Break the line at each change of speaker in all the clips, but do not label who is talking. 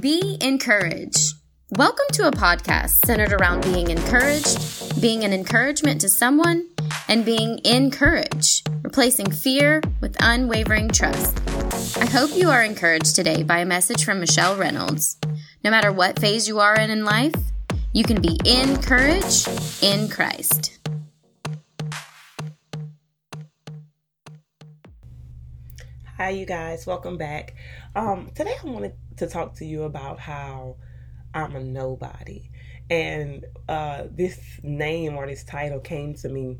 Be encouraged. Welcome to a podcast centered around being encouraged, being an encouragement to someone, and being encouraged, replacing fear with unwavering trust. I hope you are encouraged today by a message from Michelle Reynolds. No matter what phase you are in in life, you can be encouraged in Christ.
Hi, you guys. Welcome back. Um, today, I wanted to talk to you about how I'm a nobody. And uh, this name or this title came to me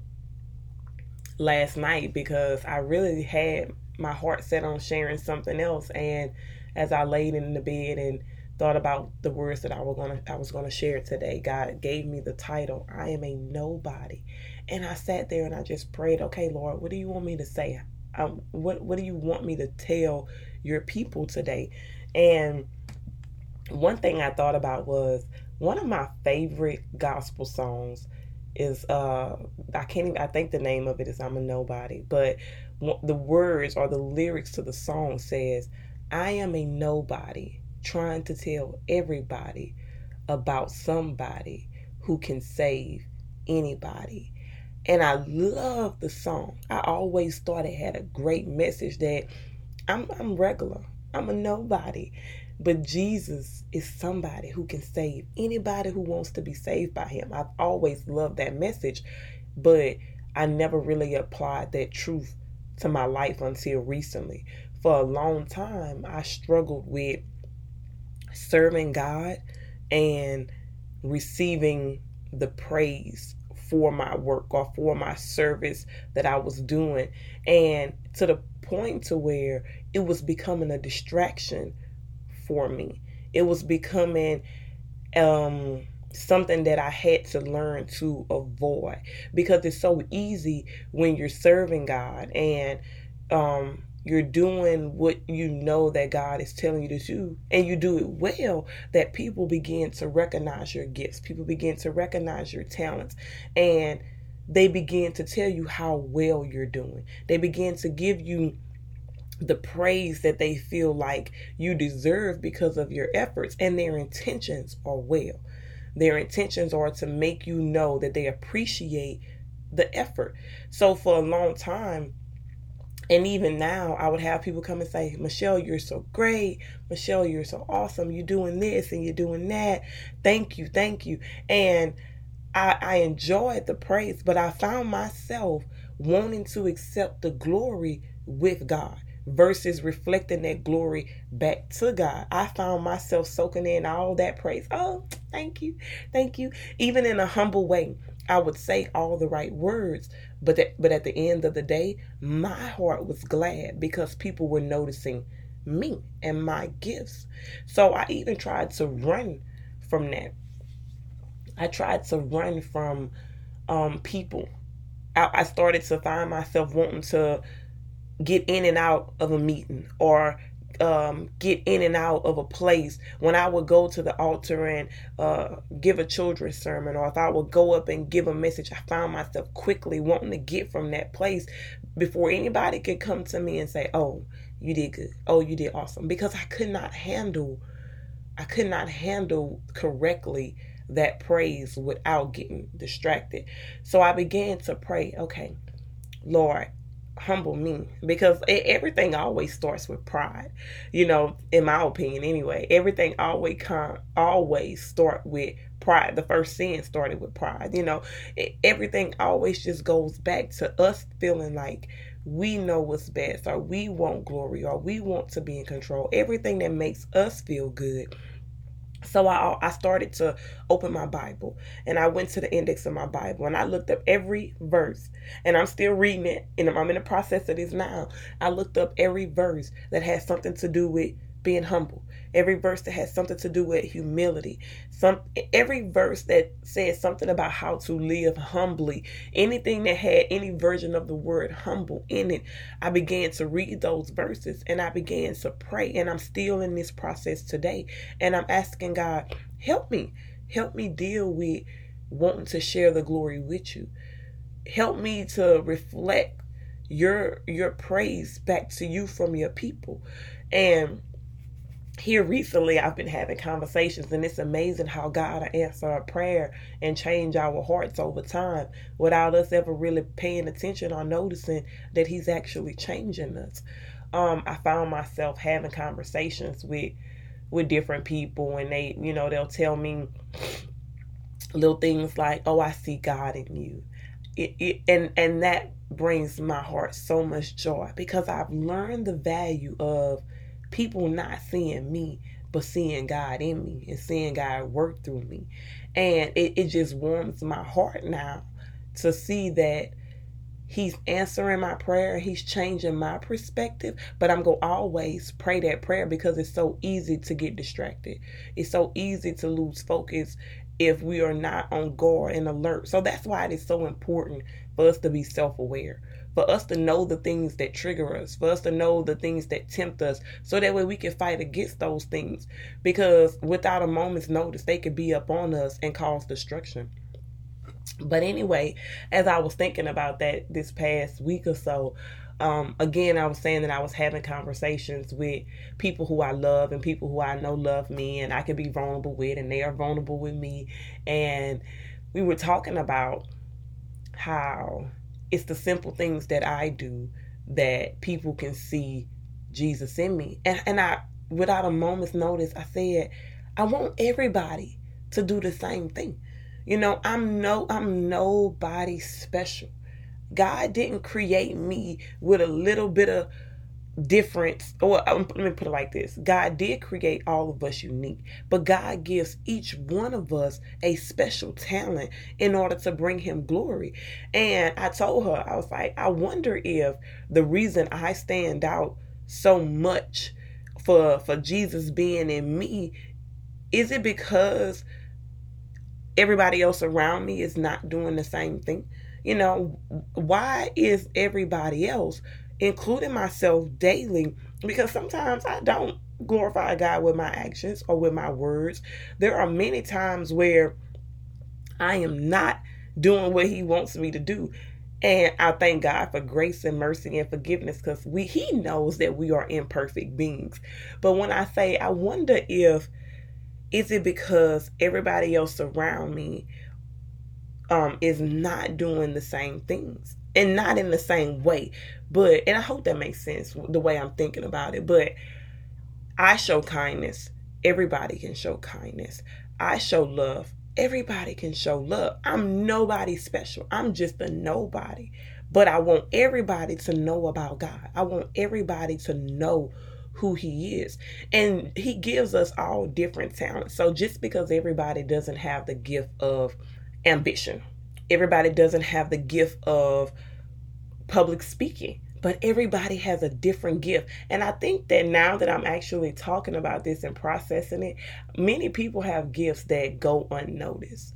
last night because I really had my heart set on sharing something else. And as I laid in the bed and thought about the words that I was gonna I was gonna share today, God gave me the title, I am a nobody. And I sat there and I just prayed, okay, Lord, what do you want me to say? Um, what what do you want me to tell your people today? And one thing I thought about was one of my favorite gospel songs is uh I can't even I think the name of it is I'm a nobody, but the words or the lyrics to the song says I am a nobody trying to tell everybody about somebody who can save anybody. And I love the song. I always thought it had a great message that I'm I'm regular. I'm a nobody. But Jesus is somebody who can save anybody who wants to be saved by him. I've always loved that message, but I never really applied that truth to my life until recently. For a long time, I struggled with serving God and receiving the praise for my work or for my service that I was doing and to the point to where it was becoming a distraction for me. It was becoming um something that I had to learn to avoid because it's so easy when you're serving God and um you're doing what you know that God is telling you to do, and you do it well, that people begin to recognize your gifts. People begin to recognize your talents, and they begin to tell you how well you're doing. They begin to give you the praise that they feel like you deserve because of your efforts, and their intentions are well. Their intentions are to make you know that they appreciate the effort. So, for a long time, and even now, I would have people come and say, Michelle, you're so great. Michelle, you're so awesome. You're doing this and you're doing that. Thank you, thank you. And I, I enjoyed the praise, but I found myself wanting to accept the glory with God versus reflecting that glory back to God. I found myself soaking in all that praise. Oh, thank you. Thank you. Even in a humble way. I would say all the right words, but that, but at the end of the day, my heart was glad because people were noticing me and my gifts. So I even tried to run from that. I tried to run from um, people. I, I started to find myself wanting to get in and out of a meeting or um, get in and out of a place, when I would go to the altar and uh, give a children's sermon, or if I would go up and give a message, I found myself quickly wanting to get from that place before anybody could come to me and say, "Oh, you did good. Oh, you did awesome," because I could not handle, I could not handle correctly that praise without getting distracted. So I began to pray, okay, Lord, humble me because everything always starts with pride you know in my opinion anyway. Everything always come always start with pride. The first sin started with pride you know. Everything always just goes back to us feeling like we know what's best or we want glory or we want to be in control. Everything that makes us feel good so I, I started to open my Bible and I went to the index of my Bible and I looked up every verse and I'm still reading it and I'm in the process of this now. I looked up every verse that has something to do with being humble. Every verse that has something to do with humility. Some every verse that says something about how to live humbly. Anything that had any version of the word humble in it. I began to read those verses and I began to pray. And I'm still in this process today. And I'm asking God, help me. Help me deal with wanting to share the glory with you. Help me to reflect your your praise back to you from your people. And here recently I've been having conversations and it's amazing how God will answer a prayer and change our hearts over time without us ever really paying attention or noticing that he's actually changing us. Um, I found myself having conversations with with different people and they, you know, they'll tell me little things like, "Oh, I see God in you." It, it, and and that brings my heart so much joy because I've learned the value of people not seeing me but seeing God in me and seeing God work through me. And it, it just warms my heart now to see that He's answering my prayer. He's changing my perspective. But I'm going to always pray that prayer because it's so easy to get distracted. It's so easy to lose focus if we are not on guard and alert. So that's why it is so important for us to be self aware for us to know the things that trigger us, for us to know the things that tempt us, so that way we can fight against those things. Because without a moment's notice, they could be up on us and cause destruction. But anyway, as I was thinking about that this past week or so, um, again, I was saying that I was having conversations with people who I love and people who I know love me, and I can be vulnerable with, and they are vulnerable with me. And we were talking about how it's the simple things that I do that people can see Jesus in me. And and I without a moment's notice, I said, I want everybody to do the same thing. You know, I'm no I'm nobody special. God didn't create me with a little bit of difference or um, let me put it like this. God did create all of us unique but god gives each one of us a special talent in order to bring him glory. And i told her i was like i wonder if the reason i stand out so much for for jesus being in me is it because everybody else around me is not doing the same thing? You know why is everybody else including myself daily because sometimes I don't glorify God with my actions or with my words. There are many times where I am not doing what he wants me to do. And I thank God for grace and mercy and forgiveness because we He knows that we are imperfect beings. But when I say I wonder if is it because everybody else around me um is not doing the same things and not in the same way. But and I hope that makes sense the way I'm thinking about it. But I show kindness. Everybody can show kindness. I show love. Everybody can show love. I'm nobody special. I'm just a nobody. But I want everybody to know about God. I want everybody to know who he is. And he gives us all different talents. So just because everybody doesn't have the gift of ambition, everybody doesn't have the gift of public speaking but everybody has a different gift. And I think that now that I'm actually talking about this and processing it, many people have gifts that go unnoticed.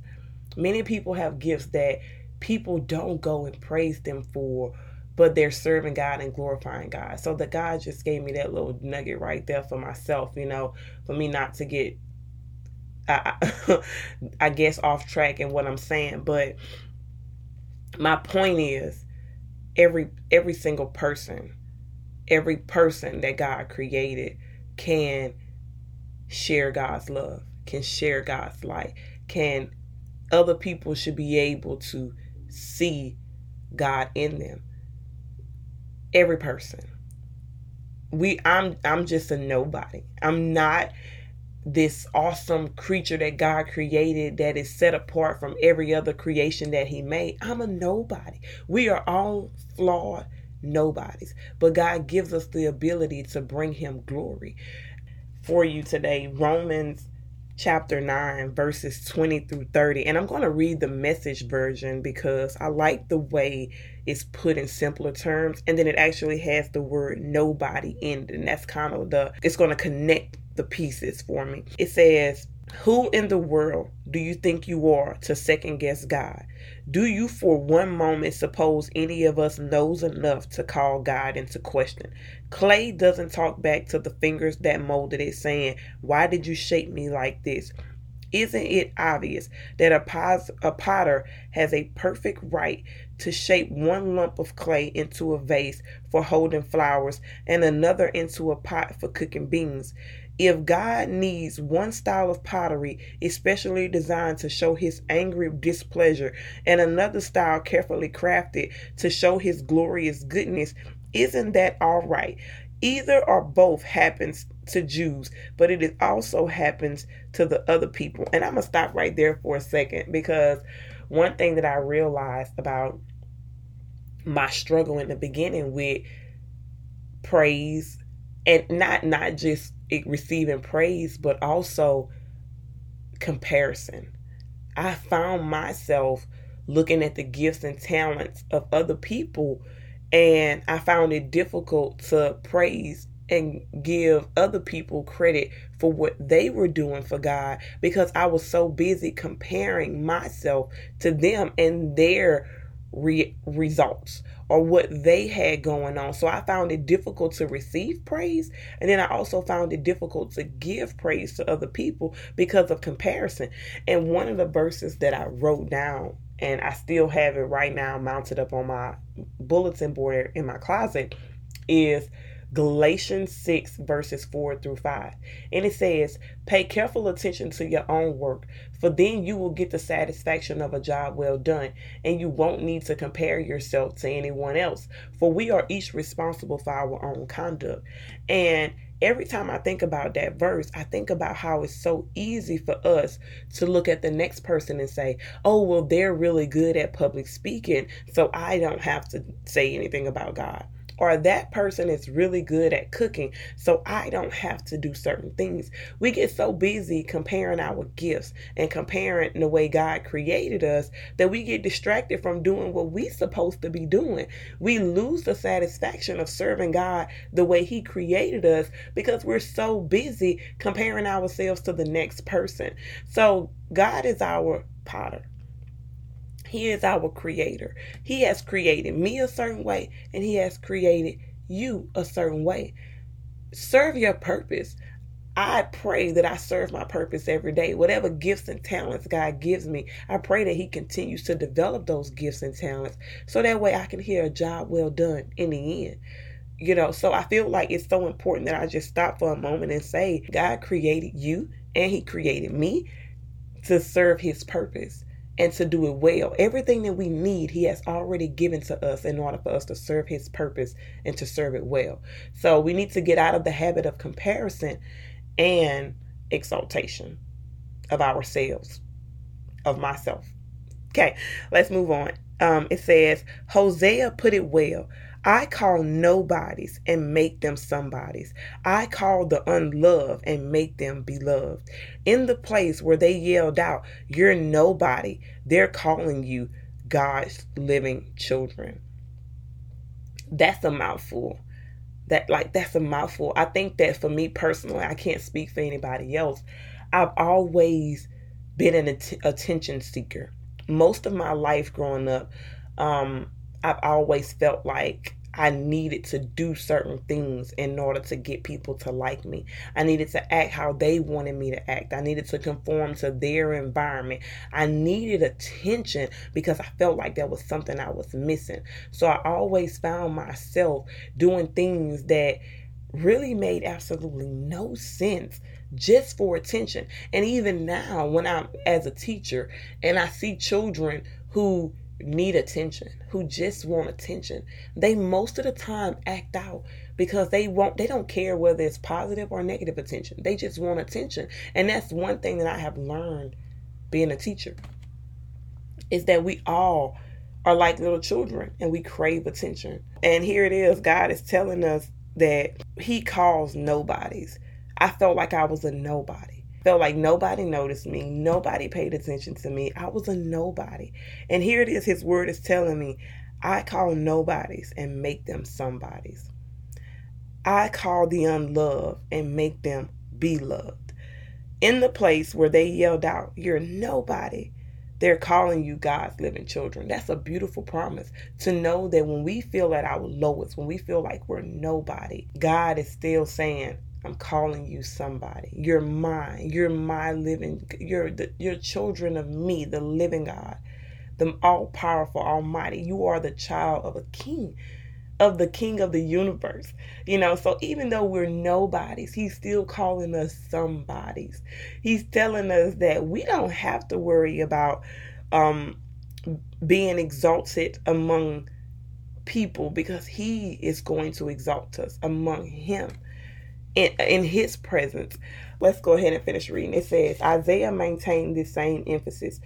Many people have gifts that people don't go and praise them for, but they're serving God and glorifying God. So the God just gave me that little nugget right there for myself, you know, for me not to get I, I guess off track in what I'm saying, but my point is every every single person, every person that God created can share God's love, can share God's light, can other people should be able to see God in them. Every person. We I'm I'm just a nobody. I'm not this awesome creature that God created that is set apart from every other creation that He made. I'm a nobody. We are all flawed nobodies, but God gives us the ability to bring Him glory. For you today, Romans chapter 9, verses 20 through 30. And I'm going to read the message version because I like the way it's put in simpler terms. And then it actually has the word nobody in it. And that's kind of the, it's going to connect the pieces for me. It says, Who in the world do you think you are to second guess God? Do you for one moment suppose any of us knows enough to call God into question? Clay doesn't talk back to the fingers that molded it, saying, Why did you shape me like this? Isn't it obvious that a, pos- a potter has a perfect right to shape one lump of clay into a vase for holding flowers and another into a pot for cooking beans. If God needs one style of pottery especially designed to show his angry displeasure and another style carefully crafted to show his glorious goodness, isn't that all right? Either or both happens to Jews, but it also happens to the other people. And I'm going to stop right there for a second because one thing that I realized about my struggle in the beginning with praise and not not just receiving praise but also comparison. I found myself looking at the gifts and talents of other people and i found it difficult to praise and give other people credit for what they were doing for God because I was so busy comparing myself to them and their re- results or what they had going on. So I found it difficult to receive praise. And then I also found it difficult to give praise to other people because of comparison. And one of the verses that I wrote down, and I still have it right now mounted up on my bulletin board in my closet, is Galatians 6, verses 4 through 5. And it says, Pay careful attention to your own work, for then you will get the satisfaction of a job well done, and you won't need to compare yourself to anyone else, for we are each responsible for our own conduct. And every time I think about that verse, I think about how it's so easy for us to look at the next person and say, oh, well, they're really good at public speaking, so I don't have to say anything about God or that person is really good at cooking, so I don't have to do certain things. We get so busy comparing our gifts and comparing the way God created us that we get distracted from doing what we're supposed to be doing. We lose the satisfaction of serving God the way He created us because we're so busy comparing ourselves to the next person. So, God is our potter. He is our creator. He has created me a certain way, and He has created you a certain way. Serve your purpose. I pray that I serve my purpose every day. Whatever gifts and talents God gives me, I pray that He continues to develop those gifts and talents so that way I can hear a job well done in the end. You know, so I feel like it's so important that I just stop for a moment and say, God created you and He created me to serve His purpose and to do it well. Everything that we need, He has already given to us in order for us to serve His purpose and to serve it well. So we need to get out of the habit of comparison and exaltation of ourselves, of myself. Okay, let's move on. Um, it says, Hosea put it well. I call nobodies and make them somebodies. I call the unloved and make them beloved. In the place where they yelled out, You're nobody, they're calling you God's living children. That's a mouthful. That like that's a mouthful. I think that for me personally, I can't speak for anybody else. I've always been an att- attention seeker. Most of my life growing up, um, I've always felt like I needed to do certain things in order to get people to like me. I needed to act how they wanted me to act. I needed to conform to their environment. I needed attention because I felt like there was something I was missing. So I always found myself doing things that really made absolutely no sense just for attention. And even now, when I'm as a teacher and I see children who need attention, who just want attention, they most of the time act out because they won't they don't care whether it's positive or negative attention. They just want attention. And that's one thing that I have learned being a teacher is that we all are like little children and we crave attention. And here it is, God is telling us that he calls nobodies. I felt like I was a nobody felt like nobody noticed me, nobody paid attention to me. I was a nobody. And here it is, his word is telling me, I call nobodies and make them somebodies. I call the unloved and make them be loved. In the place where they yelled out, You're nobody, they're calling you God's living children. That's a beautiful promise to know that when we feel at our lowest, when we feel like we're nobody, God is still saying, I'm calling you somebody. You're mine. You're my living. You're the, you're children of me, the living God. the all powerful, almighty. You are the child of a king, of the king of the universe. You know, so even though we're nobodies, he's still calling us somebodies. He's telling us that we don't have to worry about um, being exalted among people because he is going to exalt us among him in, in his presence. Let's go ahead and finish reading. It says Isaiah maintained this same emphasis.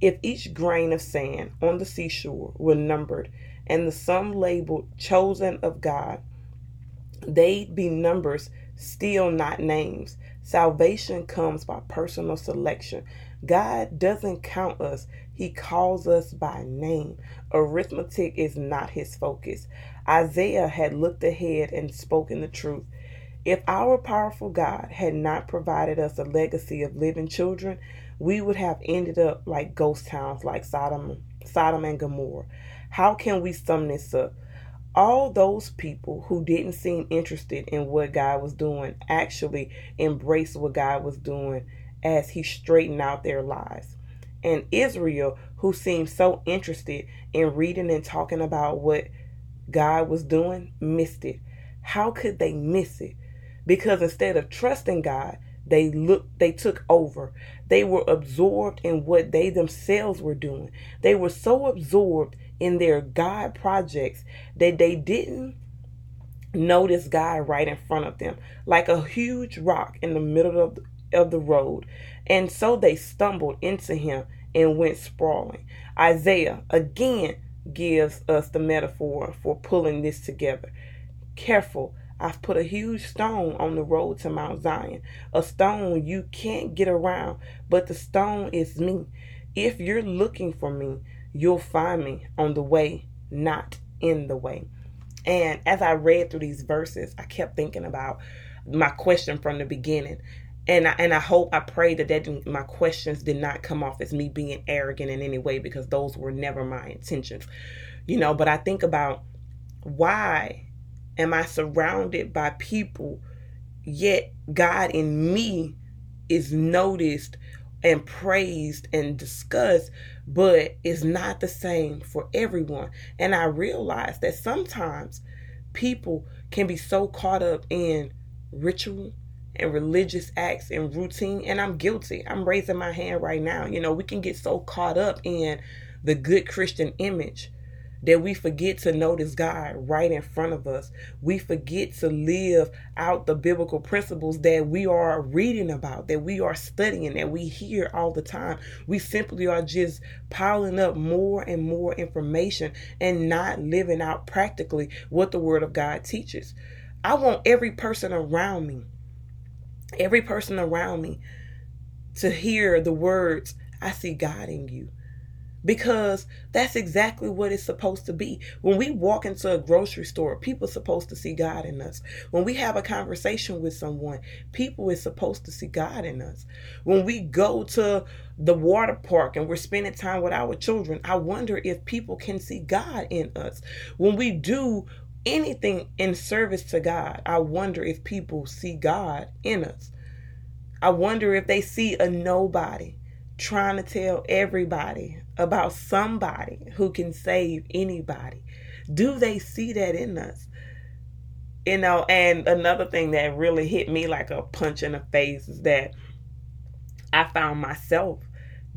If each grain of sand on the seashore were numbered and the sum labeled chosen of God, they'd be numbers, still not names. Salvation comes by personal selection. God doesn't count us, He calls us by name. Arithmetic is not His focus. Isaiah had looked ahead and spoken the truth. If our powerful God had not provided us a legacy of living children, we would have ended up like ghost towns like Sodom, Sodom and Gomorrah. How can we sum this up? All those people who didn't seem interested in what God was doing actually embraced what God was doing as He straightened out their lives. And Israel, who seemed so interested in reading and talking about what God was doing, missed it. How could they miss it? Because instead of trusting God, they looked they took over. They were absorbed in what they themselves were doing. They were so absorbed in their God projects that they didn't notice God right in front of them, like a huge rock in the middle of the, of the road. And so they stumbled into him and went sprawling. Isaiah again gives us the metaphor for pulling this together. Careful I've put a huge stone on the road to Mount Zion, a stone you can't get around, but the stone is me. If you're looking for me, you'll find me on the way, not in the way. And as I read through these verses, I kept thinking about my question from the beginning. And I, and I hope, I pray that, that my questions did not come off as me being arrogant in any way because those were never my intentions. You know, but I think about why am I surrounded by people, yet God in me is noticed and praised and discussed, but it's not the same for everyone. And I realize that sometimes people can be so caught up in ritual and religious acts and routine, and I'm guilty. I'm raising my hand right now. You know, we can get so caught up in the good Christian image that we forget to notice God right in front of us. We forget to live out the biblical principles that we are reading about, that we are studying, that we hear all the time. We simply are just piling up more and more information and not living out practically what the Word of God teaches. I want every person around me, every person around me to hear the words, I see God in you because that's exactly what it's supposed to be. When we walk into a grocery store, people are supposed to see God in us. When we have a conversation with someone, people are supposed to see God in us. When we go to the water park and we're spending time with our children, I wonder if people can see God in us. When we do anything in service to God, I wonder if people see God in us. I wonder if they see a nobody trying to tell everybody about somebody who can save anybody. Do they see that in us? You know, and another thing that really hit me like a punch in the face is that I found myself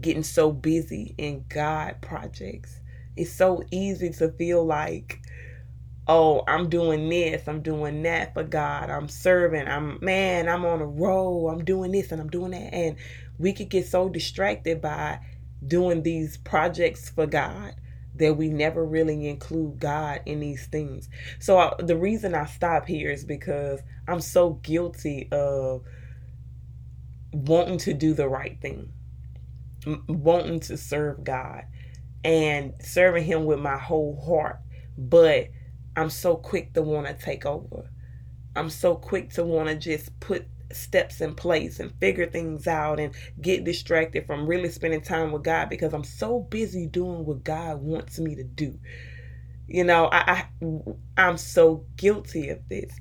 getting so busy in God projects. It's so easy to feel like, oh, I'm doing this, I'm doing that for God, I'm serving, I'm, man, I'm on a roll, I'm doing this and I'm doing that. And we could get so distracted by doing these projects for God that we never really include God in these things. So I, the reason I stop here is because I'm so guilty of wanting to do the right thing, wanting to serve God and serving him with my whole heart, but I'm so quick to want to take over. I'm so quick to want to just put steps in place and figure things out and get distracted from really spending time with God because I'm so busy doing what God wants me to do. You know, I, I I'm so guilty of this.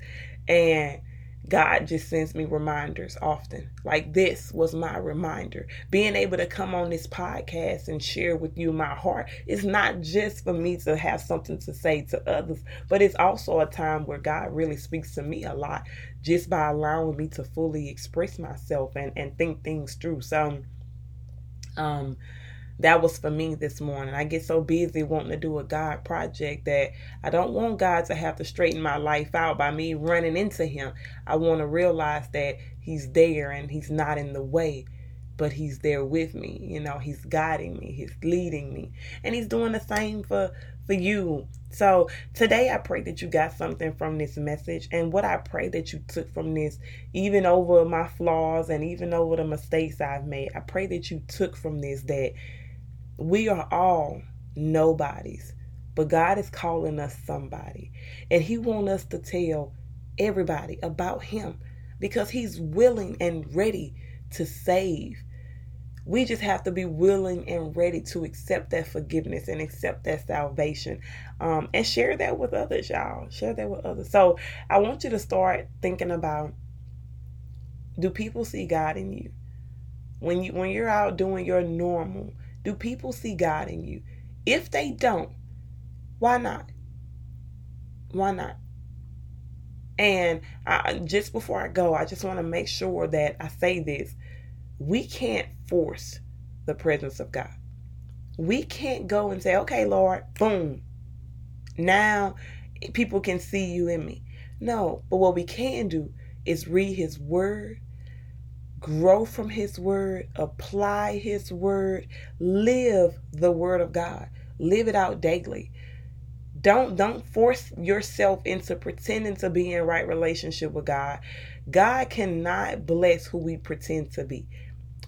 And God just sends me reminders often. Like this was my reminder. Being able to come on this podcast and share with you my heart is not just for me to have something to say to others, but it's also a time where God really speaks to me a lot just by allowing me to fully express myself and, and think things through. So, um, that was for me this morning. I get so busy wanting to do a God project that I don't want God to have to straighten my life out by me running into Him. I want to realize that He's there and He's not in the way, but He's there with me. You know, He's guiding me, He's leading me, and He's doing the same for for you. So today I pray that you got something from this message and what I pray that you took from this, even over my flaws and even over the mistakes I've made. I pray that you took from this that we are all nobodies, but God is calling us somebody. And He wants us to tell everybody about Him because He's willing and ready to save. We just have to be willing and ready to accept that forgiveness and accept that salvation um, and share that with others, y'all. Share that with others. So I want you to start thinking about do people see God in you? When you when you're out doing your normal, do people see God in you? If they don't, why not? Why not? And I, just before I go, I just want to make sure that I say this. We can't force the presence of God. We can't go and say, okay, Lord, boom. Now people can see you in me. No, but what we can do is read his word, grow from his word, apply his word, live the word of God. Live it out daily. Don't don't force yourself into pretending to be in right relationship with God. God cannot bless who we pretend to be.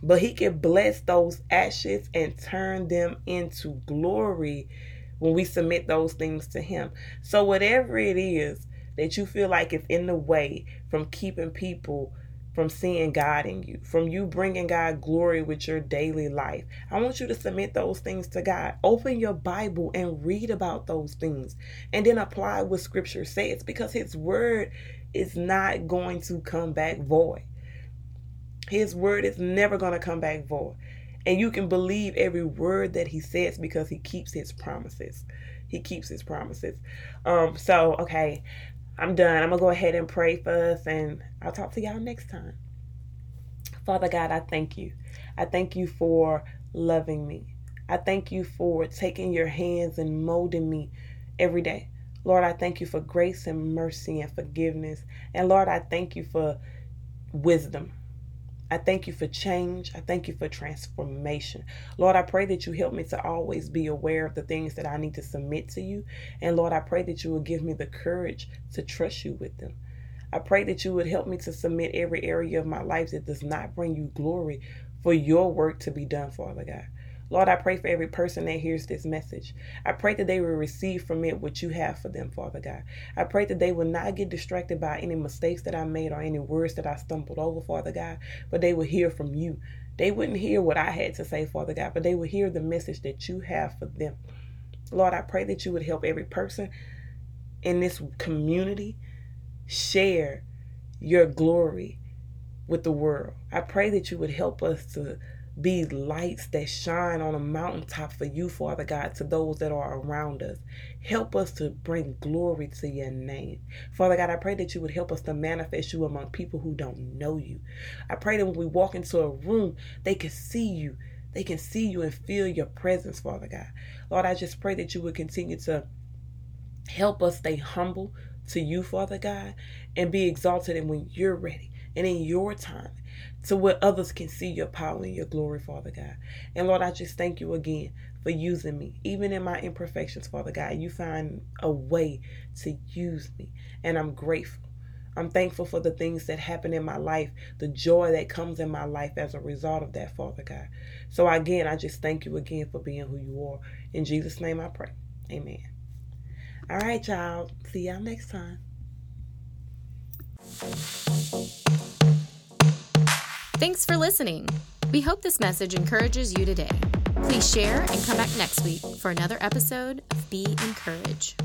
But he can bless those ashes and turn them into glory when we submit those things to him. So whatever it is that you feel like is in the way from keeping people from seeing God in you, from you bringing God glory with your daily life. I want you to submit those things to God. Open your Bible and read about those things and then apply what scripture says because his word is not going to come back void. His word is never going to come back void. And you can believe every word that he says because he keeps his promises. He keeps his promises. Um, so okay, I'm done. I'm going to go ahead and pray for us, and I'll talk to y'all next time. Father God, I thank you. I thank you for loving me. I thank you for taking your hands and molding me every day. Lord, I thank you for grace and mercy and forgiveness. And Lord, I thank you for wisdom. I thank you for change. I thank you for transformation. Lord, I pray that you help me to always be aware of the things that I need to submit to you. And Lord, I pray that you will give me the courage to trust you with them. I pray that you would help me to submit every area of my life that does not bring you glory for your work to be done, Father God. Lord, I pray for every person that hears this message. I pray that they will receive from it what you have for them, Father God. I pray that they will not get distracted by any mistakes that I made or any words that I stumbled over, Father God, but they will hear from you. They wouldn't hear what I had to say, Father God, but they will hear the message that you have for them. Lord, I pray that you would help every person in this community share your glory with the world. I pray that you would help us to be lights that shine on a mountaintop for you, Father God, to those that are around us. Help us to bring glory to your name. Father God, I pray that you would help us to manifest you among people who don't know you. I pray that when we walk into a room, they can see you. They can see you and feel your presence, Father God. Lord, I just pray that you would continue to help us stay humble to you, Father God, and be exalted and when you're ready and in your time to where others can see your power and your glory, Father God. And Lord, I just thank you again for using me. Even in my imperfections, Father God, you find a way to use me. And I'm grateful. I'm thankful for the things that happen in my life, the joy that comes in my life as a result of that, Father God. So again, I just thank you again for being who you are. In Jesus' name I pray. Amen. All right, y'all. See y'all next time.
Thanks for listening. We hope this message encourages you today. Please share and come back next week for another episode of Be Encouraged.